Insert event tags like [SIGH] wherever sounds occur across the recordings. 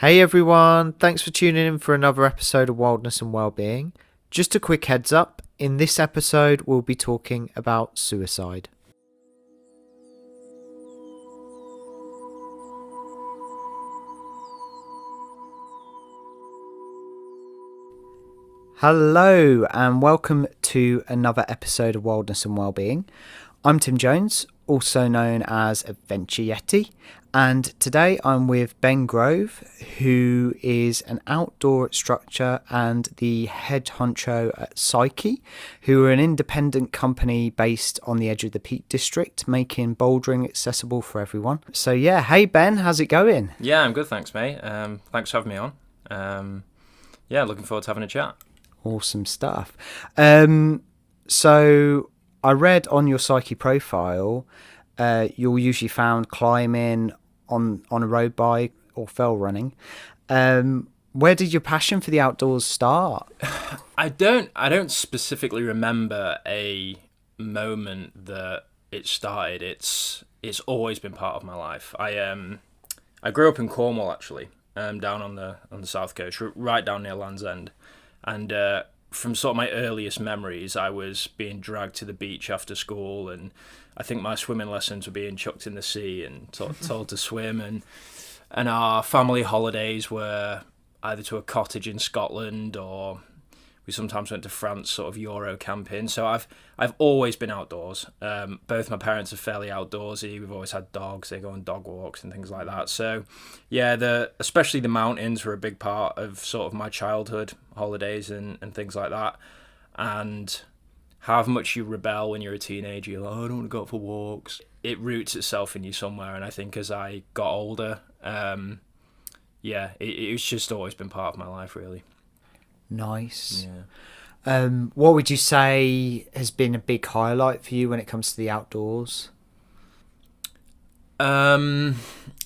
Hey everyone, thanks for tuning in for another episode of Wildness and Wellbeing. Just a quick heads up in this episode, we'll be talking about suicide. Hello, and welcome to another episode of Wildness and Wellbeing. I'm Tim Jones, also known as Adventure Yeti, and today I'm with Ben Grove, who is an outdoor structure and the head honcho at Psychi, who are an independent company based on the edge of the Peak District, making bouldering accessible for everyone. So, yeah, hey Ben, how's it going? Yeah, I'm good, thanks, mate. Um, thanks for having me on. Um, yeah, looking forward to having a chat. Awesome stuff. Um, so I read on your Psychi profile, uh, you're usually found climbing on on a road bike or fell running. Um, where did your passion for the outdoors start? I don't. I don't specifically remember a moment that it started. It's it's always been part of my life. I um I grew up in Cornwall actually, um down on the on the south coast, right down near Land's End, and uh, from sort of my earliest memories, I was being dragged to the beach after school, and I think my swimming lessons were being chucked in the sea and told, [LAUGHS] told to swim, and and our family holidays were either to a cottage in Scotland or we sometimes went to France, sort of Euro camping. So I've I've always been outdoors. Um, both my parents are fairly outdoorsy. We've always had dogs. They go on dog walks and things like that. So yeah, the especially the mountains were a big part of sort of my childhood holidays and, and things like that. And how much you rebel when you're a teenager, you're like, oh, I don't want to go for walks. It roots itself in you somewhere. And I think as I got older, um, yeah, it, it's just always been part of my life, really. Nice. Yeah. Um, what would you say has been a big highlight for you when it comes to the outdoors? Um,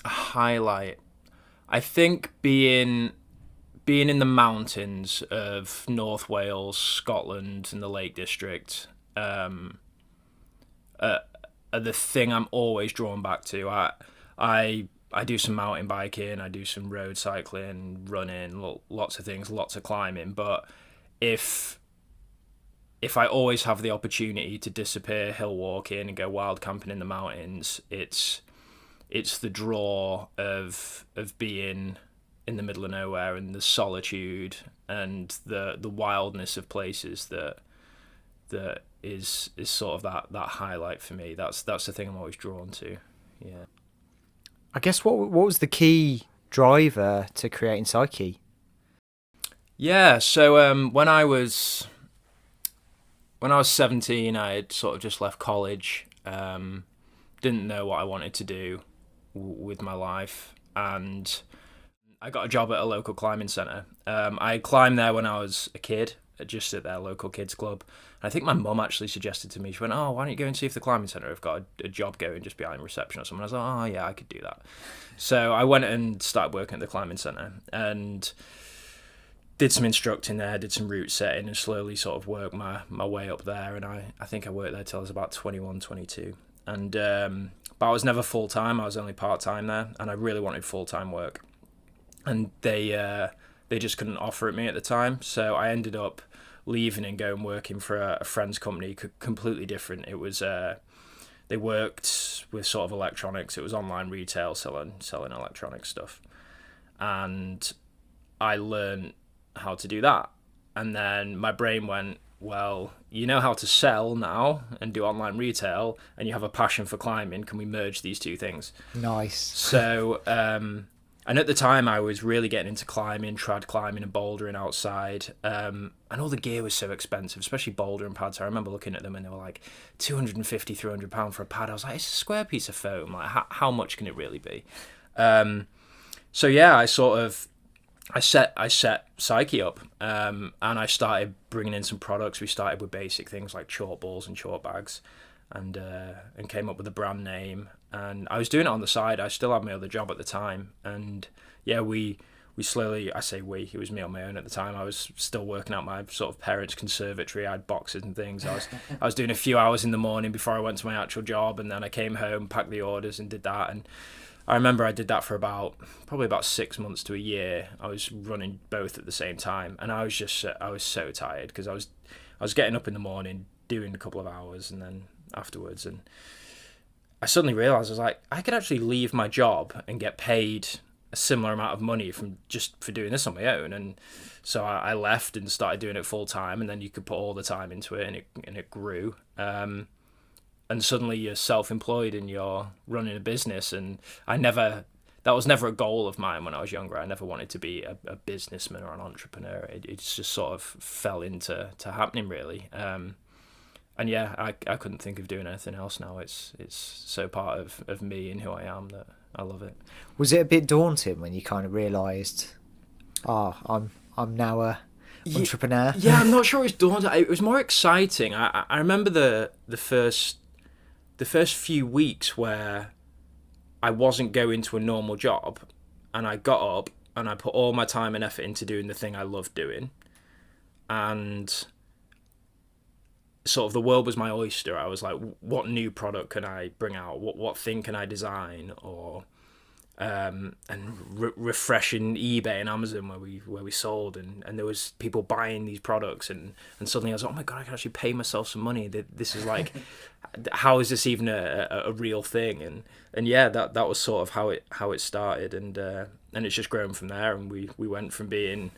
highlight. I think being being in the mountains of North Wales, Scotland, and the Lake District, um, uh, are the thing I'm always drawn back to. I I I do some mountain biking, I do some road cycling, running, lots of things, lots of climbing. But if if I always have the opportunity to disappear hill walking and go wild camping in the mountains, it's it's the draw of of being in the middle of nowhere and the solitude and the the wildness of places that that is is sort of that that highlight for me. That's that's the thing I'm always drawn to. Yeah. I guess what what was the key driver to creating Psychi? Yeah, so um, when I was when I was seventeen, I had sort of just left college, um, didn't know what I wanted to do w- with my life, and I got a job at a local climbing centre. Um, I climbed there when I was a kid, just at their local kids club. And I think my mum actually suggested to me, she went, "Oh, why don't you go and see if the climbing centre have got a, a, job going just behind reception or something?" I was like, "Oh, yeah, I could do that." So I went and started working at the climbing centre and did some instructing there, did some route setting, and slowly sort of worked my my way up there. And I I think I worked there till I was about 21, 22. And um, but I was never full time. I was only part time there, and I really wanted full time work. And they uh, they just couldn't offer it me at the time. So I ended up leaving and going working for a, a friend's company, completely different. It was uh, they worked with sort of electronics. It was online retail, selling selling electronic stuff, and I learned how to do that. And then my brain went, well, you know how to sell now and do online retail, and you have a passion for climbing. Can we merge these two things? Nice. So um, and at the time I was really getting into climbing, trad climbing and bouldering outside. Um, and all the gear was so expensive, especially bouldering pads. I remember looking at them and they were like 250, 300 pound for a pad. I was like, it's a square piece of foam. Like, how, how much can it really be? Um, so yeah, I sort of, I set, I set Psychi up, um, and I started bringing in some products. We started with basic things like chalk balls and chalk bags and uh, and came up with a brand name. And I was doing it on the side. I still had my other job at the time, and yeah, we we slowly. I say we. It was me on my own at the time. I was still working out my sort of parents' conservatory. I had boxes and things. I was [LAUGHS] I was doing a few hours in the morning before I went to my actual job, and then I came home, packed the orders, and did that. And I remember I did that for about probably about six months to a year. I was running both at the same time, and I was just I was so tired because I was I was getting up in the morning, doing a couple of hours, and then afterwards, and I suddenly realized I was like I could actually leave my job and get paid a similar amount of money from just for doing this on my own, and so I, I left and started doing it full time, and then you could put all the time into it, and it and it grew. Um, and suddenly you're self-employed and you're running a business and i never that was never a goal of mine when i was younger. I never wanted to be a, a businessman or an entrepreneur. It, it just sort of fell into to happening really. Um, and yeah I, I couldn't think of doing anything else now it's it's so part of, of me and who i am that i love it Was it a bit daunting when you kind of realised, oh, I'm I'm now a entrepreneur? yeah, I'm not [LAUGHS] sure it's daunting. It was more exciting. I, I- I remember the the first the first few weeks where I wasn't going to a normal job, and I got up and I put all my time and effort into doing the thing I loved doing, and sort of the world was my oyster. I was like, what new product can I bring out? What what thing can I design? Or um, and re- refreshing eBay and Amazon where we where we sold and, and there was people buying these products and, and suddenly I was like, oh my god, I can actually pay myself some money. Th- This is like, [LAUGHS] how is this even a, a, a real thing? And and yeah, that that was sort of how it how it started and uh, and it's just grown from there. And we we went from being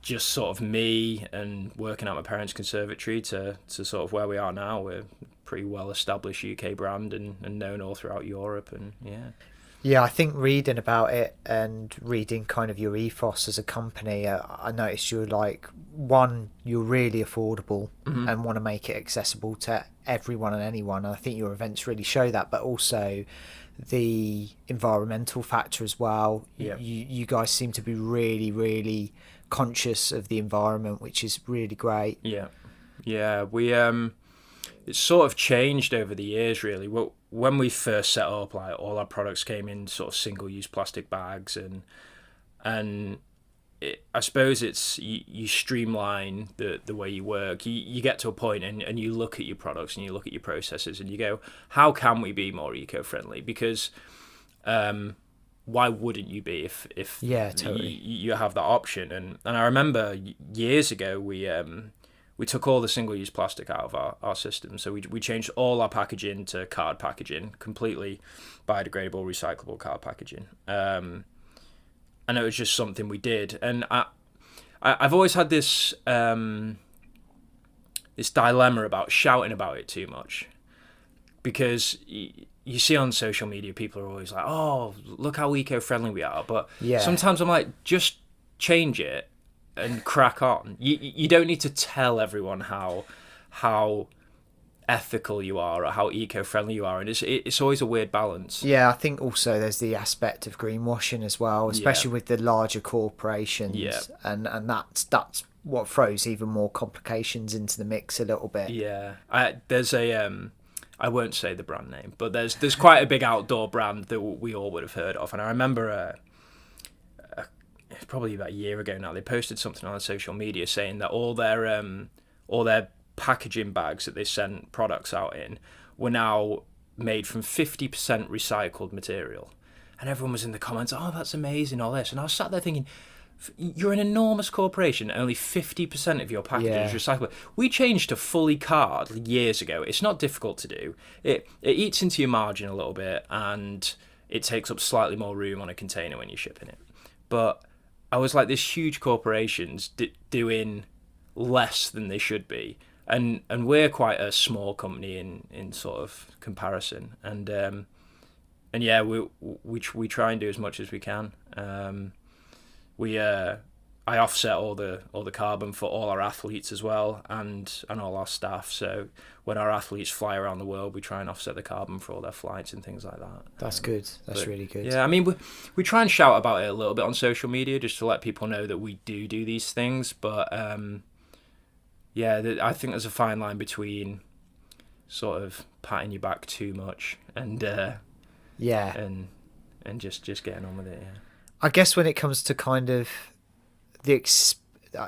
just sort of me and working at my parents' conservatory to, to sort of where we are now. We're a pretty well established UK brand and, and known all throughout Europe and yeah. Yeah, I think reading about it and reading kind of your ethos as a company, uh, I noticed you're like one, you're really affordable Mm-hmm. and want to make it accessible to everyone and anyone. And I think your events really show that, but also the environmental factor as well. Yeah. You you guys seem to be really really conscious of the environment, which is really great. Yeah, yeah. We um, it's sort of changed over the years. Really, well, when we first set up, like all our products came in sort of single-use plastic bags, and and it, I suppose it's you, you streamline the the way you work. You you get to a point and and you look at your products and you look at your processes and you go, how can we be more eco-friendly? Because um, why wouldn't you be if if Yeah, y- totally. you have that option? And and I remember years ago we um we took all the single use plastic out of our, our system. So we, we changed all our packaging to card packaging completely biodegradable recyclable card packaging. Um and it was just something we did. And I, I I've always had this um this dilemma about shouting about it too much. Because you see on social media people are always like oh look how eco-friendly we are but Yeah. sometimes i'm like just change it and crack on you you don't need to tell everyone how how ethical you are or how eco-friendly you are and it's it's always a weird balance Yeah, I think also there's the aspect of greenwashing as well, especially with the larger corporations. Yeah. And and that's that's what throws even more complications into the mix a little bit. Yeah, I, there's a um, I won't say the brand name, but there's there's quite a big outdoor brand that we all would have heard of, and I remember uh, uh, it's probably about a year ago now. They posted something on social media saying that all their um, all their packaging bags that they sent products out in were now made from 50% recycled material. And everyone was in the comments, oh, that's amazing, all this. And I was sat there thinking, "F- you're an enormous corporation, only 50% of your packaging is recyclable. We changed to fully card years ago. It's not difficult to do. It, it eats into your margin a little bit and it takes up slightly more room on a container when you're shipping it. But I was like, this huge corporations d- doing less than they should be. And and we're quite a small company in, in sort of comparison. And um, and yeah, we we we try and do as much as we can. Um, we uh, I offset all the all the carbon for all our athletes as well, and and all our staff. So when our athletes fly around the world, we try and offset the carbon for all their flights and things like that. That's good. That's But, really good. Yeah, I mean, we, we try and shout about it a little bit on social media just to let people know that we do do these things. But um, yeah, th- I think there's a fine line between sort of patting your back too much and uh, Yeah. and and just just getting on with it. Yeah. I guess when it comes to kind of the ex-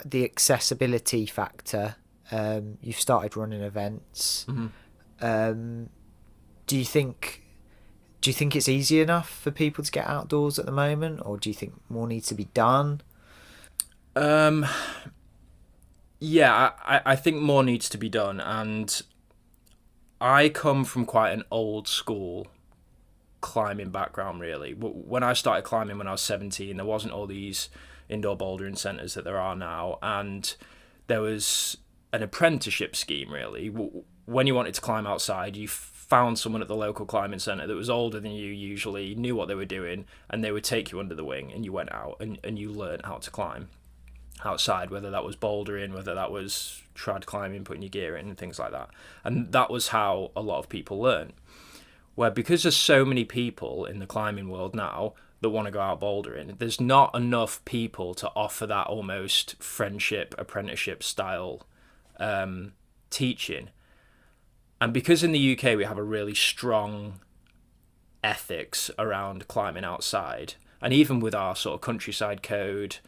the accessibility factor, um, you've started running events. Mhm. Um, do you think do you think it's easy enough for people to get outdoors at the moment, or do you think more needs to be done? Um, yeah, I, I think more needs to be done, and I come from quite an old school climbing background. Really, when I started climbing when I was seventeen, there wasn't all these indoor bouldering centres that there are now, and there was an apprenticeship scheme. Really, when you wanted to climb outside, you found someone at the local climbing centre that was older than you usually, knew what they were doing, and they would take you under the wing, and you went out and, and you learned how to climb outside, whether that was bouldering, whether that was trad climbing, putting your gear in, and things like that. And that was how a lot of people learn. Where because there's so many people in the climbing world now that want to go out bouldering, there's not enough people to offer that almost friendship, apprenticeship style um, teaching. And because in the UK we have a really strong ethics around climbing outside, and even with our sort of countryside code,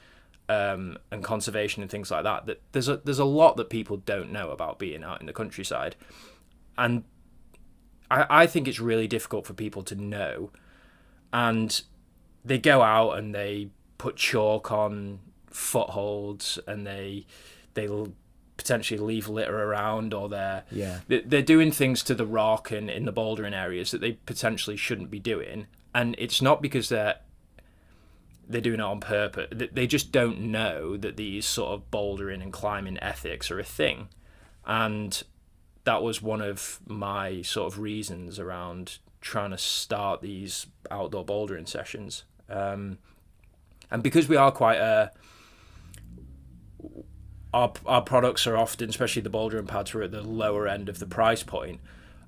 um, and conservation and things like that. That there's a there's a lot that people don't know about being out in the countryside, and I I think it's really difficult for people to know, and they go out and they put chalk on footholds and they they'll potentially leave litter around or they're yeah they're doing things to the rock and in the bouldering areas that they potentially shouldn't be doing and it's not because they're they're doing it on purpose. They just don't know that these sort of bouldering and climbing ethics are a thing. And that was one of my sort of reasons around trying to start these outdoor bouldering sessions. Um, and because we are quite a our, our products are often, especially the bouldering pads, are at the lower end of the price point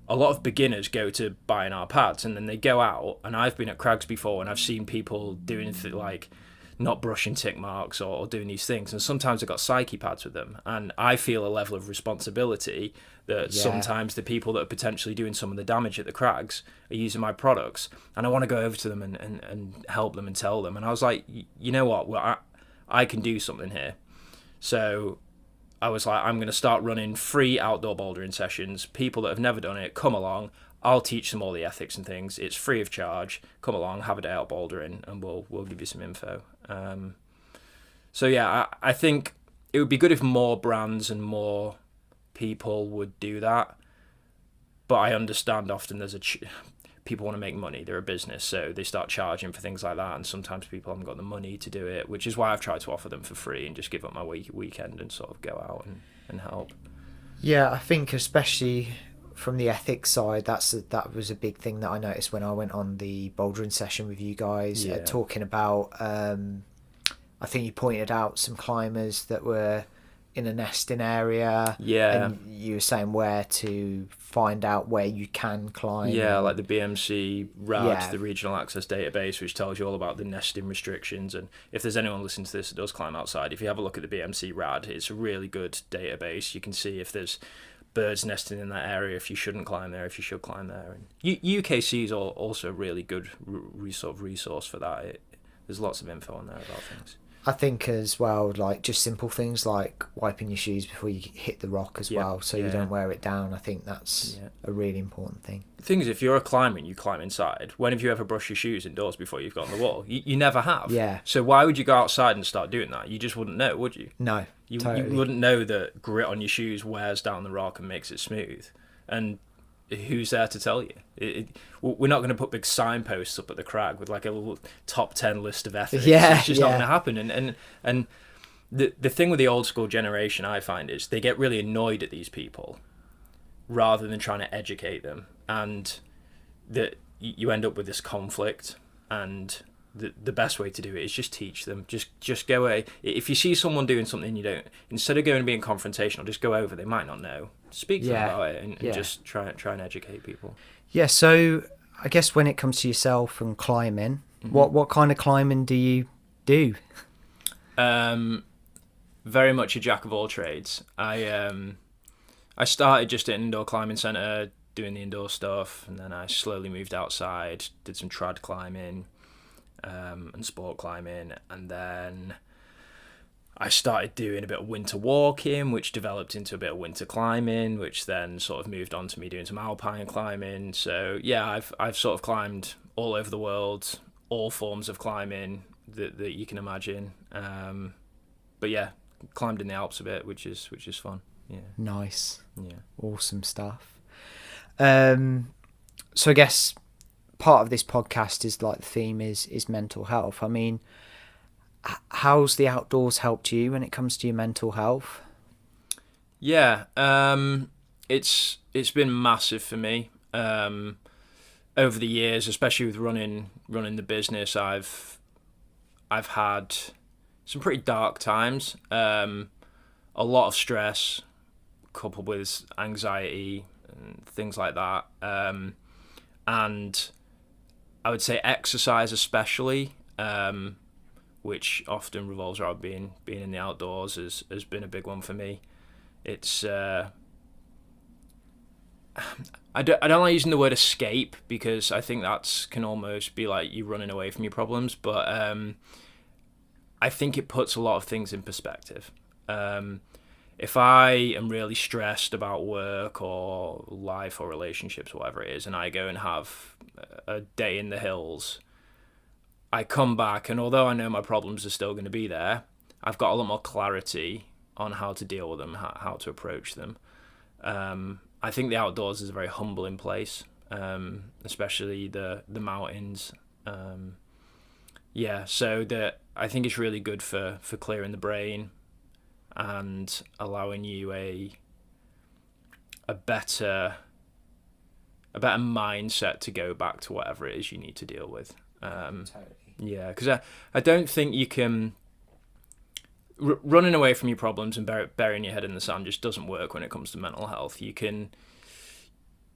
a lot of beginners go to buying our pads and then they go out and I've been at crags before and I've seen people doing th- like not brushing tick marks or, or, doing these things and sometimes I've got Psychi pads with them and I feel a level of responsibility that yeah. sometimes the people that are potentially doing some of the damage at the crags are using my products and I want to go over to them and, and, and help them and tell them and I was like you know what well I, I can do something here so I was like, I'm going to start running free outdoor bouldering sessions. People that have never done it, come along. I'll teach them all the ethics and things. It's free of charge. Come along, have a day out bouldering, and we'll we'll give you some info. Um, so yeah, I, I think it would be good if more brands and more people would do that. But I understand often there's a ch- people want to make money. They're a business, so they start charging for things like that. And sometimes people haven't got the money to do it, which is why I've tried to offer them for free and just give up my week- weekend and sort of go out and, and help. Yeah, I think especially from the ethics side, that's a, that was a big thing that I noticed when I went on the bouldering session with you guys, uh, yeah. uh, talking about. Um, I think you pointed out some climbers that were in a nesting area. Yeah. And you were saying where to find out where you can climb. Yeah, like the BMC RAD, yeah. the Regional Access Database, which tells you all about the nesting restrictions. And if there's anyone listening to this that does climb outside, if you have a look at the BMC RAD, it's a really good database. You can see if there's birds nesting in that area, if you shouldn't climb there, if you should climb there. And UKC is also a really good re- sort of resource for that. It, there's lots of info on there about things. I think as well, like just simple things like wiping your shoes before you hit the rock as well, so yeah. you don't wear it down. I think that's yeah. a really important thing. The thing is, if you're a climber and you climb inside, when have you ever brushed your shoes indoors before you've got on the wall? You, you never have. Yeah. So why would you go outside and start doing that? You just wouldn't know, would you? No. You, totally. you wouldn't know that grit on your shoes wears down the rock and makes it smooth. And who's there to tell you? It, it, we're not going to put big signposts up at the crag with like a little top ten list of ethics. Yeah, it's just yeah. not going to happen. And and and the the thing with the old school generation, I find, is they get really annoyed at these people rather than trying to educate them, and that you end up with this conflict and the the best way to do it is just teach them. Just just go away. If you see someone doing something you don't, instead of going and being confrontational, just go over. They might not know. Speak to yeah. them about it and, and yeah. just try try and educate people. Yeah. So I guess when it comes to yourself and climbing, mm-hmm. what what kind of climbing do you do? Um, very much a jack of all trades. I um, I started just at an indoor climbing center doing the indoor stuff, and then I slowly moved outside, did some trad climbing um, and sport climbing, and then I started doing a bit of winter walking, which developed into a bit of winter climbing, which then sort of moved on to me doing some alpine climbing. So yeah, I've I've sort of climbed all over the world, all forms of climbing that, that you can imagine. Um, but yeah, climbed in the Alps a bit, which is which is fun. Yeah. Nice. Yeah. Awesome stuff. Um, so I guess part of this podcast is like the theme is is mental health. I mean, how's the outdoors helped you when it comes to your mental health? Yeah, um, it's it's been massive for me um, over the years, especially with running running the business. I've I've had some pretty dark times, um, a lot of stress, coupled with anxiety and things like that, um, and I would say exercise especially. Um, which often revolves around being being in the outdoors, has has been a big one for me. It's uh, I don't, I don't like using the word escape because I think that's can almost be like you running away from your problems, but um, I think it puts a lot of things in perspective. Um, if I am really stressed about work or life or relationships, or whatever it is, and I go and have a day in the hills, I come back, and although I know my problems are still going to be there, I've got a lot more clarity on how to deal with them, how, to approach them. Um, I think the outdoors is a very humbling place, um, especially the the mountains. Um, yeah, so that I think it's really good for for clearing the brain and allowing you a a better a better mindset to go back to whatever it is you need to deal with. Um, totally. Yeah, because I, I don't think you can. R- running away from your problems and bur- burying your head in the sand just doesn't work when it comes to mental health. You can.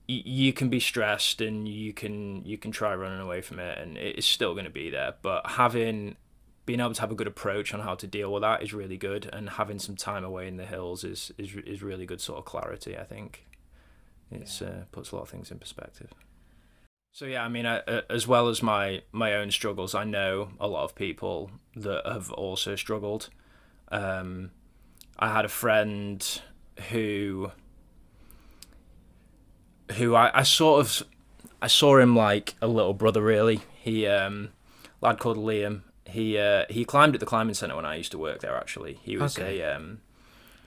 You can be stressed and you can you can try running away from it and it's still going to be there but having being able to have a good approach on how to deal with that is really good and having some time away in the hills is is, is really good sort of clarity i think it's yeah. uh, puts a lot of things in perspective so yeah, I mean, I, uh, as well as my my own struggles, I know a lot of people that have also struggled. Um, I had a friend who who I, I sort of I saw him like a little brother really. He um lad called Liam. He uh, he climbed at the climbing center when I used to work there actually. He was okay. a um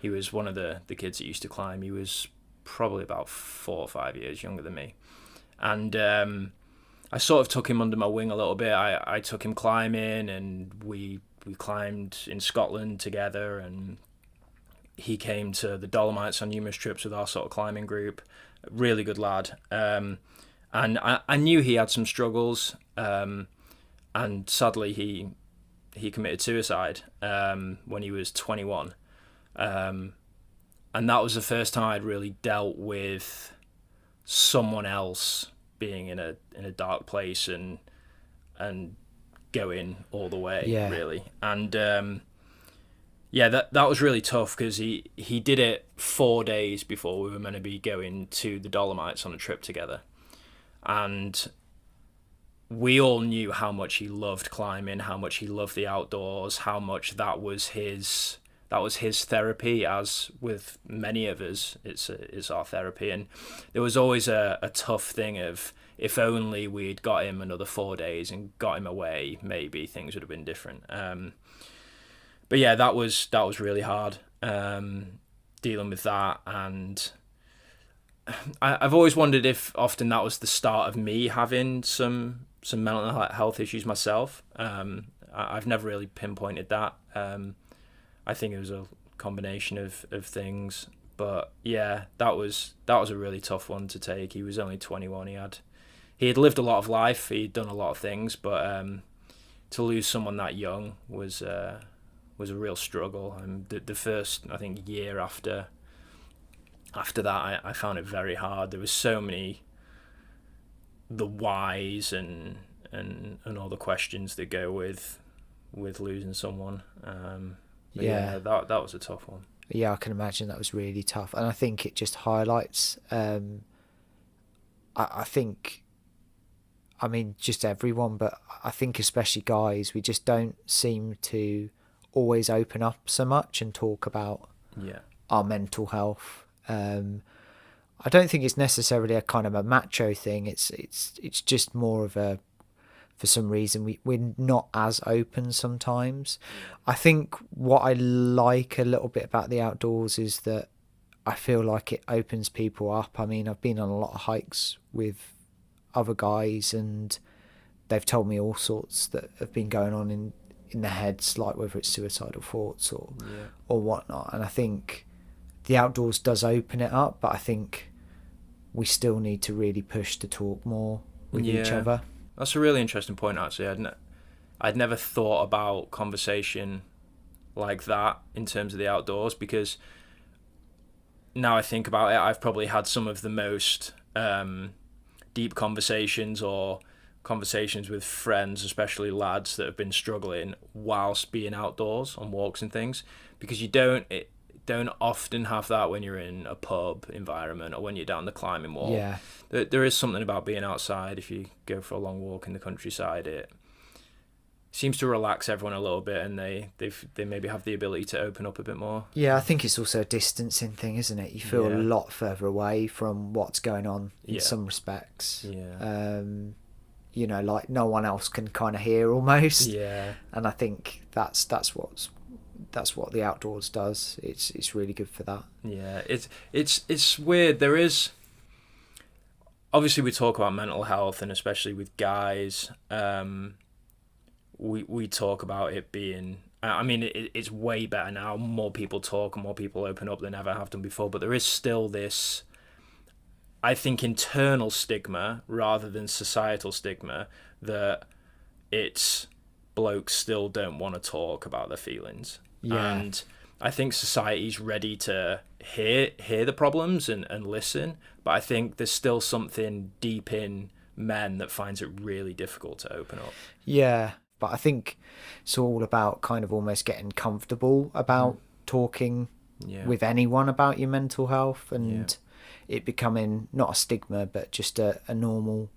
he was one of the the kids that used to climb. He was probably about 4 or 5 years younger than me and um, I sort of took him under my wing a little bit. I, I took him climbing, and we we climbed in Scotland together, and he came to the Dolomites on numerous trips with our sort of climbing group. Really good lad, um, and I, I knew he had some struggles, um, and sadly he he committed suicide um, when he was 21, um, and that was the first time I'd really dealt with someone else being in a in a dark place and and going all the way yeah. really and um, yeah that that was really tough because he he did it four days before we were meant to be going to the Dolomites on a trip together and we all knew how much he loved climbing how much he loved the outdoors how much that was his that was his therapy as with many of us it's it's our therapy. And there was always a, a tough thing of if only we'd got him another four days and got him away maybe things would have been different. Um, but yeah that was that was really hard um, dealing with that. And I, I've always wondered if often that was the start of me having some some mental health issues myself. Um, I, I've never really pinpointed that. Um, I think it was a combination of, of things. But yeah, that was that was a really tough one to take. He was only 21. He had he had lived a lot of life. He'd done a lot of things, but um, to lose someone that young was uh, was a real struggle. And the, the first I think year after after that, I, I found it very hard. There was so many the whys and and and all the questions that go with with losing someone. Um, yeah. yeah, that that was a tough one. Yeah, I can imagine that was really tough, and I think it just highlights. Um, I, I think, I mean, just everyone, but I think especially guys, we just don't seem to always open up so much and talk about Yeah. our mental health. Um, I don't think it's necessarily a kind of a macho thing. It's it's it's just more of a for some reason we we're not as open sometimes. I think what I like a little bit about the outdoors is that I feel like it opens people up. I mean, I've been on a lot of hikes with other guys and they've told me all sorts that have been going on in in their heads, like whether it's suicidal thoughts or Yeah. or whatnot. And I think the outdoors does open it up, but I think we still need to really push to talk more with each other. That's a really interesting point, actually. I'd, ne- I'd never thought about conversation like that in terms of the outdoors because now I think about it, I've probably had some of the most um, deep conversations or conversations with friends, especially lads that have been struggling whilst being outdoors on walks and things because you don't. It, don't often have that when you're in a pub environment or when you're down the climbing wall Yeah, there, there is something about being outside if you go for a long walk in the countryside it seems to relax everyone a little bit and they they they maybe have the ability to open up a bit more yeah. I think it's also a distancing thing, isn't it? You feel Yeah. a lot further away from what's going on in Yeah. some respects. yeah Um, you know, like no one else can kind of hear almost. yeah And I think that's that's what's that's what the outdoors does. It's it's really good for that. yeah it's it's it's weird there is obviously we talk about mental health and especially with guys um we we talk about it being I mean, it, it's way better now. More people talk and more people open up than ever have done before. But there is still this, I think, internal stigma rather than societal stigma that it's blokes still don't want to talk about their feelings. Yeah. And I think society's ready to hear hear the problems and, and listen. But I think there's still something deep in men that finds it really difficult to open up. Yeah, but I think it's all about kind of almost getting comfortable about talking Yeah. with anyone about your mental health and it becoming not a stigma but just a, a normal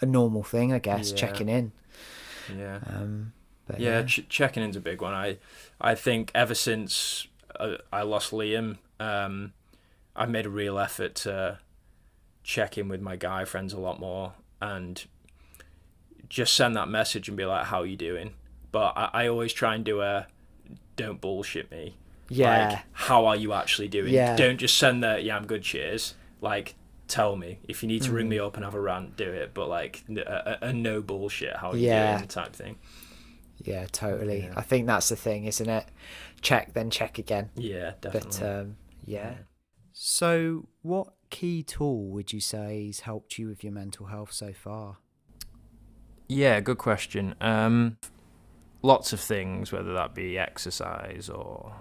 a normal thing, I guess, Yeah. checking in. yeah. Um, but yeah, ch- checking in's a big one. I I think ever since uh, I lost Liam, um, I've made a real effort to check in with my guy friends a lot more and just send that message and be like, "How are you doing?" But I, I always try and do a don't bullshit me. yeah, Like, how are you actually doing? Yeah. Don't just send the yeah, I'm good. Cheers. Like. Tell me if you need to ring me Mm. up and have a rant, do it. But like a no bullshit, how are Yeah. you doing type thing. Yeah, totally. Yeah. I think that's the thing, isn't it? Check then check again. Yeah, definitely. But um, yeah. So, what key tool would you say has helped you with your mental health so far? Yeah, good question. Um, lots of things, whether that be exercise or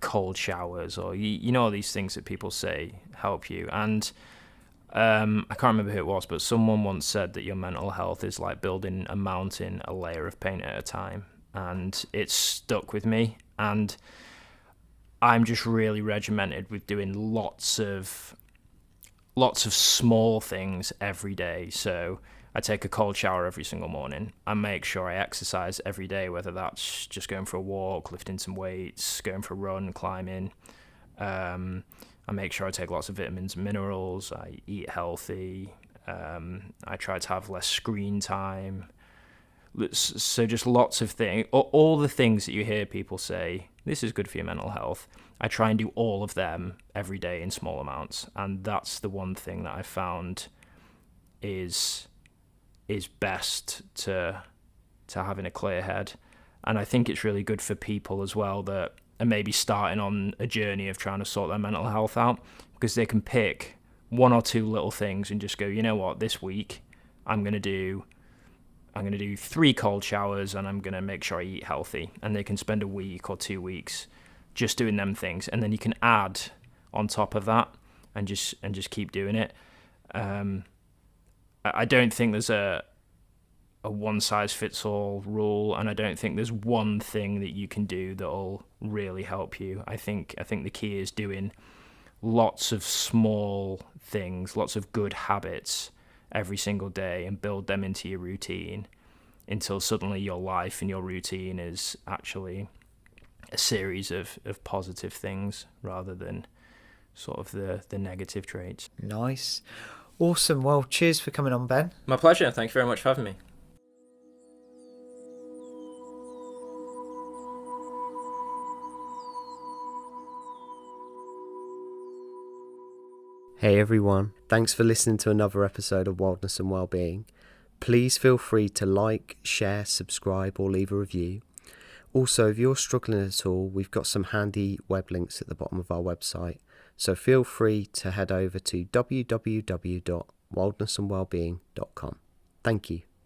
cold showers, or you, you know all these things that people say help you. And um, I can't remember who it was, but someone once said that your mental health is like building a mountain a layer of paint at a time, and it's stuck with me. And I'm just really regimented with doing lots of lots of small things every day. So I take a cold shower every single morning. I make sure I exercise every day, whether that's just going for a walk, lifting some weights, going for a run, climbing. Um, I make sure I take lots of vitamins and minerals. I eat healthy. Um, I try to have less screen time. So just lots of things, all the things that you hear people say. This is good for your mental health. I try and do all of them every day in small amounts, and that's the one thing that I found is is best to to having a clear head. And I think it's really good for people as well that are maybe starting on a journey of trying to sort their mental health out because they can pick one or two little things and just go, you know what, this week I'm gonna do I'm gonna do three cold showers and I'm gonna make sure I eat healthy. And they can spend a week or two weeks just doing them things and then you can add on top of that and just and just keep doing it. Um I don't think there's a a one size fits all rule and I don't think there's one thing that you can do that'll really help you. I think I think the key is doing lots of small things, lots of good habits every single day and build them into your routine until suddenly your life and your routine is actually a series of, of positive things rather than sort of the, the negative traits. Nice. Awesome. Well, cheers for coming on, Ben. My pleasure. Thank you very much for having me. Hey everyone, thanks for listening to another episode of Wildness and Wellbeing. Please feel free to like, share, subscribe, or leave a review. Also, if you're struggling at all, we've got some handy web links at the bottom of our website, so feel free to head over to www.wildnessandwellbeing.com. Thank you.